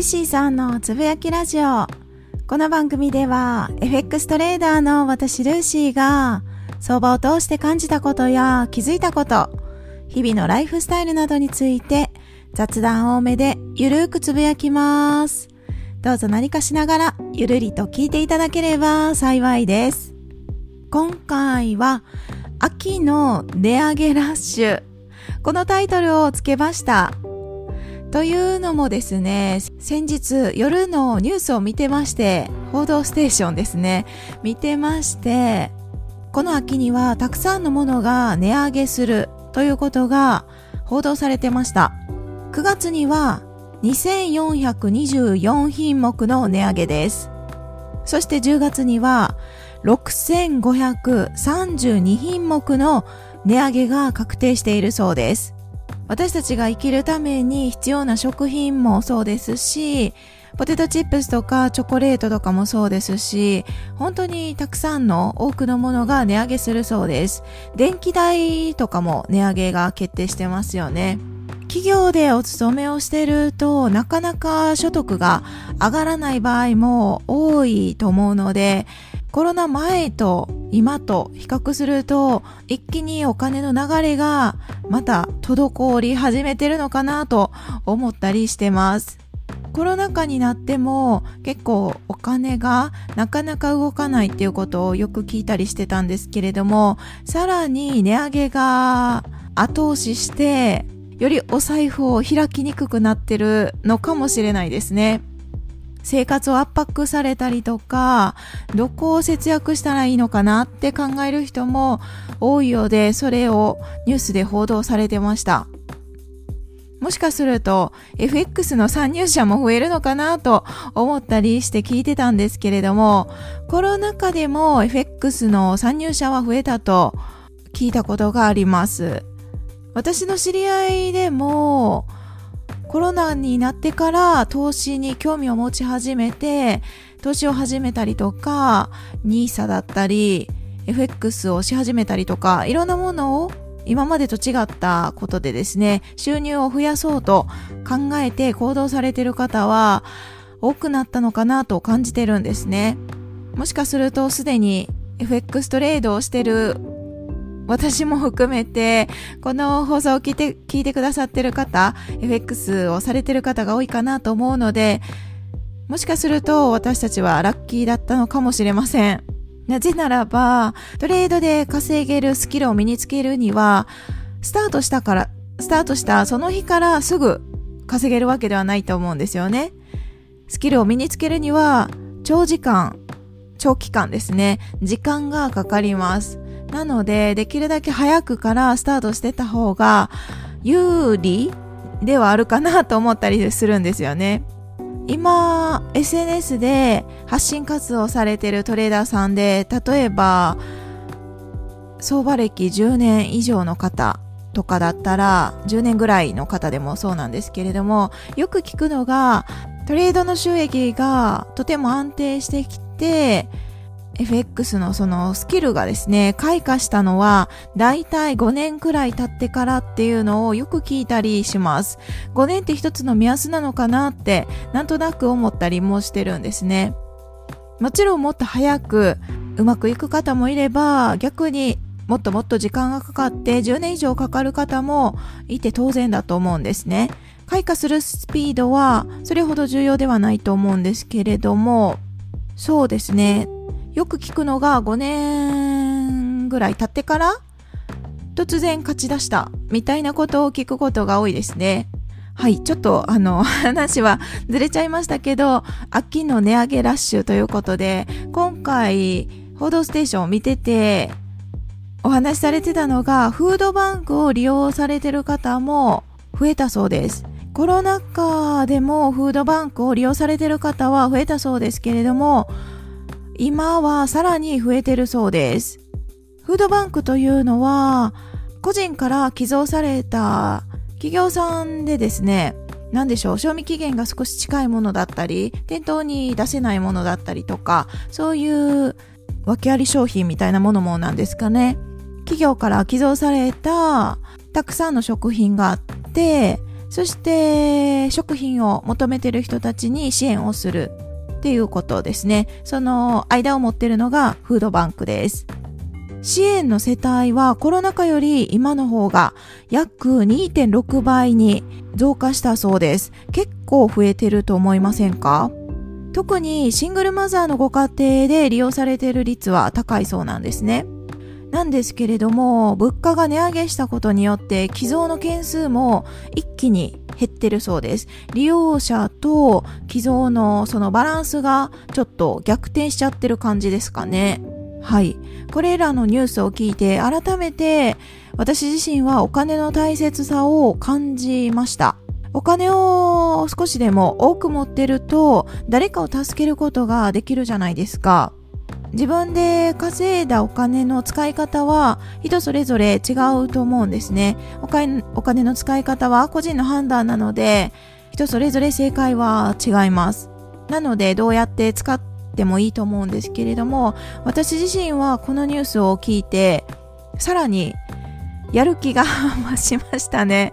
ーシーさんのつぶやきラジオ。この番組では FX トレーダーの私ルーシーが相場を通して感じたことや気づいたこと、日々のライフスタイルなどについて雑談多めでゆるーくつぶやきます。どうぞ何かしながらゆるりと聞いていただければ幸いです。今回は秋の値上げラッシュ。このタイトルをつけました。というのもですね、先日夜のニュースを見てまして、報道ステーションですね、見てまして、この秋にはたくさんのものが値上げするということが報道されてました。9月には2424品目の値上げです。そして10月には6532品目の値上げが確定しているそうです。私たちが生きるために必要な食品もそうですし、ポテトチップスとかチョコレートとかもそうですし、本当にたくさんの多くのものが値上げするそうです。電気代とかも値上げが決定してますよね。企業でお勤めをしてるとなかなか所得が上がらない場合も多いと思うので、コロナ前と今と比較すると一気にお金の流れがまた滞り始めてるのかなと思ったりしてます。コロナ禍になっても結構お金がなかなか動かないっていうことをよく聞いたりしてたんですけれどもさらに値上げが後押ししてよりお財布を開きにくくなってるのかもしれないですね。生活を圧迫されたりとか、どこを節約したらいいのかなって考える人も多いようで、それをニュースで報道されてました。もしかすると FX の参入者も増えるのかなと思ったりして聞いてたんですけれども、コロナ禍でも FX の参入者は増えたと聞いたことがあります。私の知り合いでも、コロナになってから投資に興味を持ち始めて、投資を始めたりとか、NISA だったり、FX をし始めたりとか、いろんなものを今までと違ったことでですね、収入を増やそうと考えて行動されている方は多くなったのかなと感じてるんですね。もしかするとすでに FX トレードをしてる私も含めて、この放送を聞いて、聞いてくださってる方、FX をされてる方が多いかなと思うので、もしかすると私たちはラッキーだったのかもしれません。なぜならば、トレードで稼げるスキルを身につけるには、スタートしたから、スタートしたその日からすぐ稼げるわけではないと思うんですよね。スキルを身につけるには、長時間、長期間ですね、時間がかかります。なので、できるだけ早くからスタートしてた方が有利ではあるかなと思ったりするんですよね。今、SNS で発信活動されてるトレーダーさんで、例えば、相場歴10年以上の方とかだったら、10年ぐらいの方でもそうなんですけれども、よく聞くのが、トレードの収益がとても安定してきて、FX のそのスキルがですね、開花したのは、だいたい5年くらい経ってからっていうのをよく聞いたりします。5年って一つの目安なのかなって、なんとなく思ったりもしてるんですね。もちろんもっと早くうまくいく方もいれば、逆にもっともっと時間がかかって10年以上かかる方もいて当然だと思うんですね。開花するスピードはそれほど重要ではないと思うんですけれども、そうですね。よく聞くのが5年ぐらい経ってから突然勝ち出したみたいなことを聞くことが多いですね。はい、ちょっとあの 話はずれちゃいましたけど、秋の値上げラッシュということで、今回報道ステーションを見ててお話しされてたのが、フードバンクを利用されてる方も増えたそうです。コロナ禍でもフードバンクを利用されてる方は増えたそうですけれども、今はさらに増えてるそうです。フードバンクというのは、個人から寄贈された企業さんでですね、何でしょう、賞味期限が少し近いものだったり、店頭に出せないものだったりとか、そういう訳あり商品みたいなものもなんですかね。企業から寄贈されたたくさんの食品があって、そして食品を求めてる人たちに支援をするっていうことですね。その間を持ってるのがフードバンクです。支援の世帯はコロナ禍より今の方が約2.6倍に増加したそうです。結構増えてると思いませんか？特にシングルマザーのご家庭で利用されている率は高いそうなんですね。なんですけれども、物価が値上げしたことによって寄贈の件数も一気に減ってるそうです。利用者と寄贈のそのバランスがちょっと逆転しちゃってる感じですかね。はい。これらのニュースを聞いて改めて私自身はお金の大切さを感じました。お金を少しでも多く持ってると誰かを助けることができるじゃないですか。自分で稼いだお金の使い方は人それぞれ違うと思うんですね。お金お金の使い方は個人の判断なので人それぞれ正解は違います。なのでどうやって使ってもいいと思うんですけれども私自身はこのニュースを聞いてさらにやる気が 増しましたね。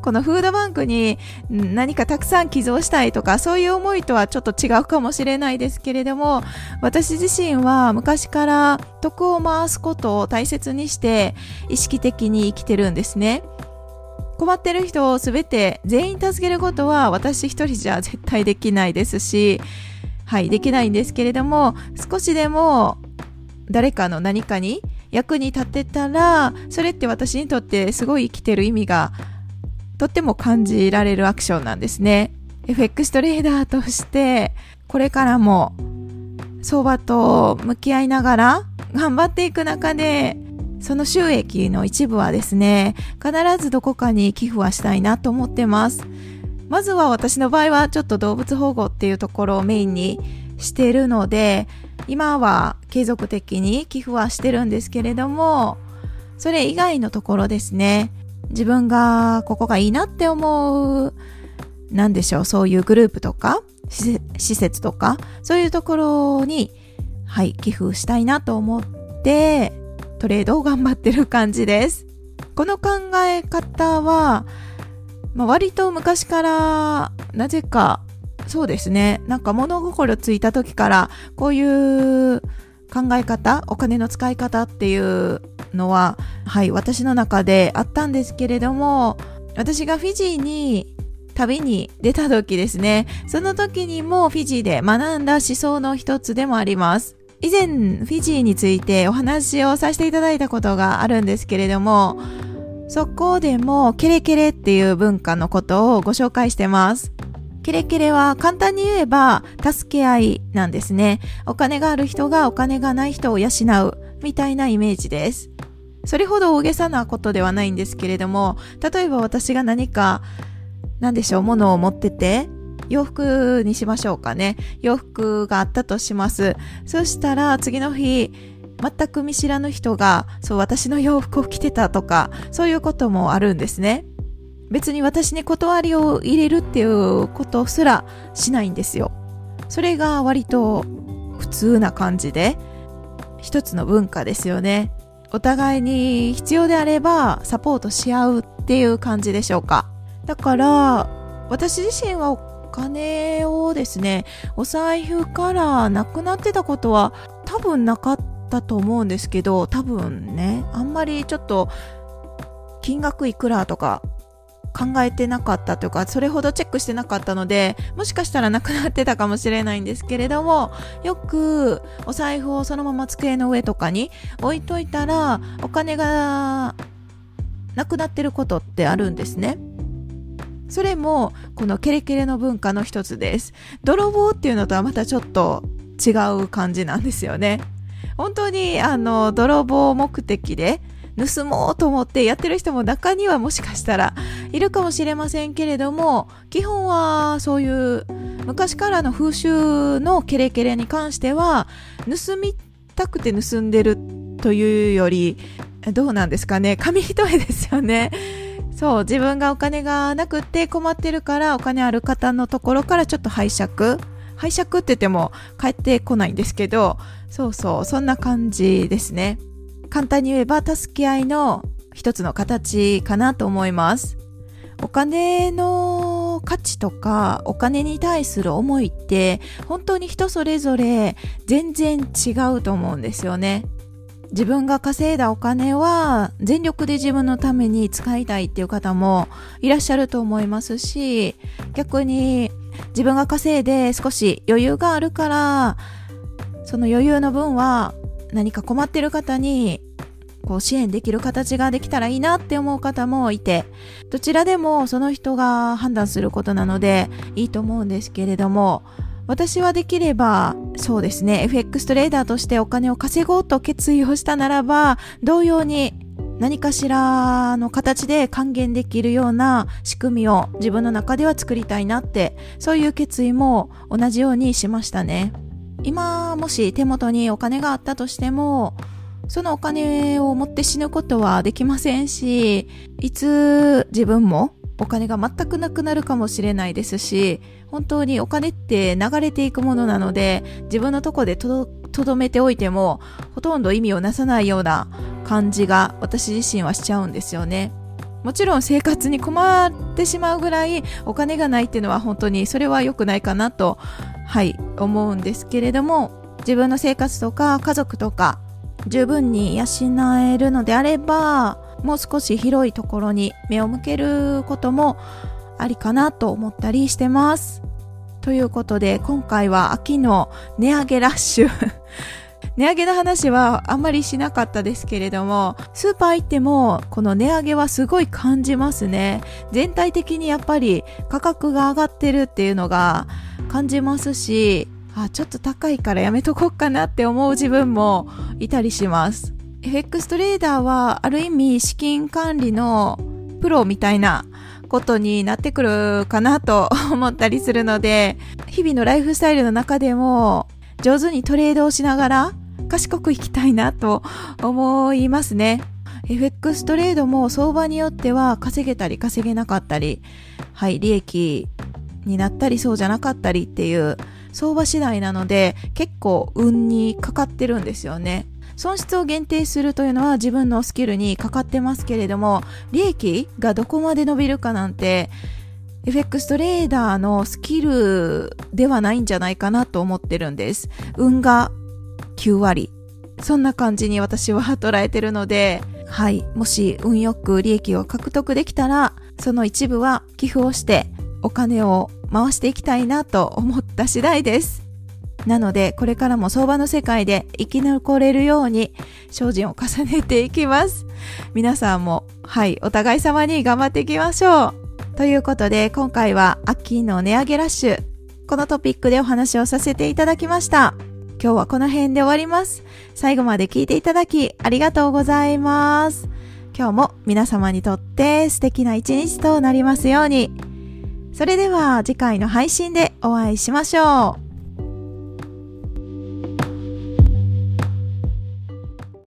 このフードバンクに何かたくさん寄贈したいとかそういう思いとはちょっと違うかもしれないですけれども私自身は昔から徳を回すことを大切にして意識的に生きてるんですね。困ってる人を全て全員助けることは私一人じゃ絶対できないですしはいできないんですけれども少しでも誰かの何かに役に立てたらそれって私にとってすごい生きてる意味がとっても感じられるアクションなんですね。FX トレーダーとしてこれからも相場と向き合いながら頑張っていく中でその収益の一部はですね必ずどこかに寄付はしたいなと思ってますまずは私の場合はちょっと動物保護っていうところをメインにしてるので今は継続的に寄付はしてるんですけれども、それ以外のところですね、自分がここがいいなって思う、なんでしょう、そういうグループとか、施設とか、そういうところに、はい、寄付したいなと思って、トレードを頑張ってる感じです。この考え方は、まあ、割と昔からなぜかそうですね。なんか物心ついた時からこういう考え方、お金の使い方っていうのは、はい、私の中であったんですけれども、私がフィジーに旅に出た時ですね、その時にもフィジーで学んだ思想の一つでもあります。以前、フィジーについてお話をさせていただいたことがあるんですけれども、そこでもケレケレっていう文化のことをご紹介してます。キレキレは簡単に言えば助け合いなんですね。お金がある人がお金がない人を養うみたいなイメージです。それほど大げさなことではないんですけれども、例えば私が何か、何でしょう、物を持ってて、洋服にしましょうかね。洋服があったとします。そしたら次の日、全く見知らぬ人が、そう、私の洋服を着てたとか、そういうこともあるんですね。別に私に断りを入れるっていうことすらしないんですよ。それが割と普通な感じで、一つの文化ですよね。お互いに必要であればサポートし合うっていう感じでしょうか。だから、私自身はお金をですね、お財布からなくなってたことは多分なかったと思うんですけど、多分ね、あんまりちょっと金額いくらとか考えてなかったというか、それほどチェックしてなかったので、もしかしたらなくなってたかもしれないんですけれども、よくお財布をそのまま机の上とかに置いといたら、お金がなくなってることってあるんですね。それも、このケレケレの文化の一つです。泥棒っていうのとはまたちょっと違う感じなんですよね。本当に、あの、泥棒目的で、盗もうと思ってやってる人も中にはもしかしたらいるかもしれませんけれども基本はそういう昔からの風習のケレケレに関しては盗みたくて盗んでるというよりどうなんですかね。紙一重ですよね。そう自分がお金がなくて困ってるからお金ある方のところからちょっと拝借。拝借って言っても帰ってこないんですけどそうそうそんな感じですね。簡単に言えば助け合いの一つの形かなと思います。お金の価値とかお金に対する思いって本当に人それぞれ全然違うと思うんですよね。自分が稼いだお金は全力で自分のために使いたいっていう方もいらっしゃると思いますし逆に自分が稼いで少し余裕があるからその余裕の分は何か困ってる方にこう支援できる形ができたらいいなって思う方もいて、どちらでもその人が判断することなのでいいと思うんですけれども、私はできれば、そうですね、FX トレーダーとしてお金を稼ごうと決意をしたならば、同様に何かしらの形で還元できるような仕組みを自分の中では作りたいなって、そういう決意も同じようにしましたね。今、もし手元にお金があったとしても、そのお金を持って死ぬことはできませんし、いつ自分もお金が全くなくなるかもしれないですし、本当にお金って流れていくものなので、自分のとこでとどとどめておいても、ほとんど意味をなさないような感じが私自身はしちゃうんですよね。もちろん生活に困ってしまうぐらいお金がないっていうのは本当にそれは良くないかなと、はい、思うんですけれども、自分の生活とか家族とか十分に養えるのであれば、もう少し広いところに目を向けることもありかなと思ったりしてます。ということで、今回は秋の値上げラッシュ値上げの話はあんまりしなかったですけれども、スーパー行ってもこの値上げはすごい感じますね。全体的にやっぱり価格が上がってるっていうのが感じますし、あ、ちょっと高いからやめとこうかなって思う自分もいたりします。FX トレーダーはある意味資金管理のプロみたいなことになってくるかなと思ったりするので、日々のライフスタイルの中でも上手にトレードをしながら賢くいきたいなと思いますね。FX トレードも相場によっては稼げたり稼げなかったり、はい、利益になったりそうじゃなかったりっていう相場次第なので結構運にかかってるんですよね。損失を限定するというのは自分のスキルにかかってますけれども、利益がどこまで伸びるかなんて、FX トレーダーのスキルではないんじゃないかなと思ってるんです。運が9割。そんな感じに私は捉えてるので、はい。もし運よく利益を獲得できたら、その一部は寄付をしてお金を回していきたいなと思った次第です。なので、これからも相場の世界で生き残れるように精進を重ねていきます。皆さんも、はい、お互い様に頑張っていきましょう。ということで、今回は秋の値上げラッシュ、このトピックでお話をさせていただきました。今日はこの辺で終わります。最後まで聞いていただきありがとうございます。今日も皆様にとって素敵な一日となりますように。それでは次回の配信でお会いしましょう。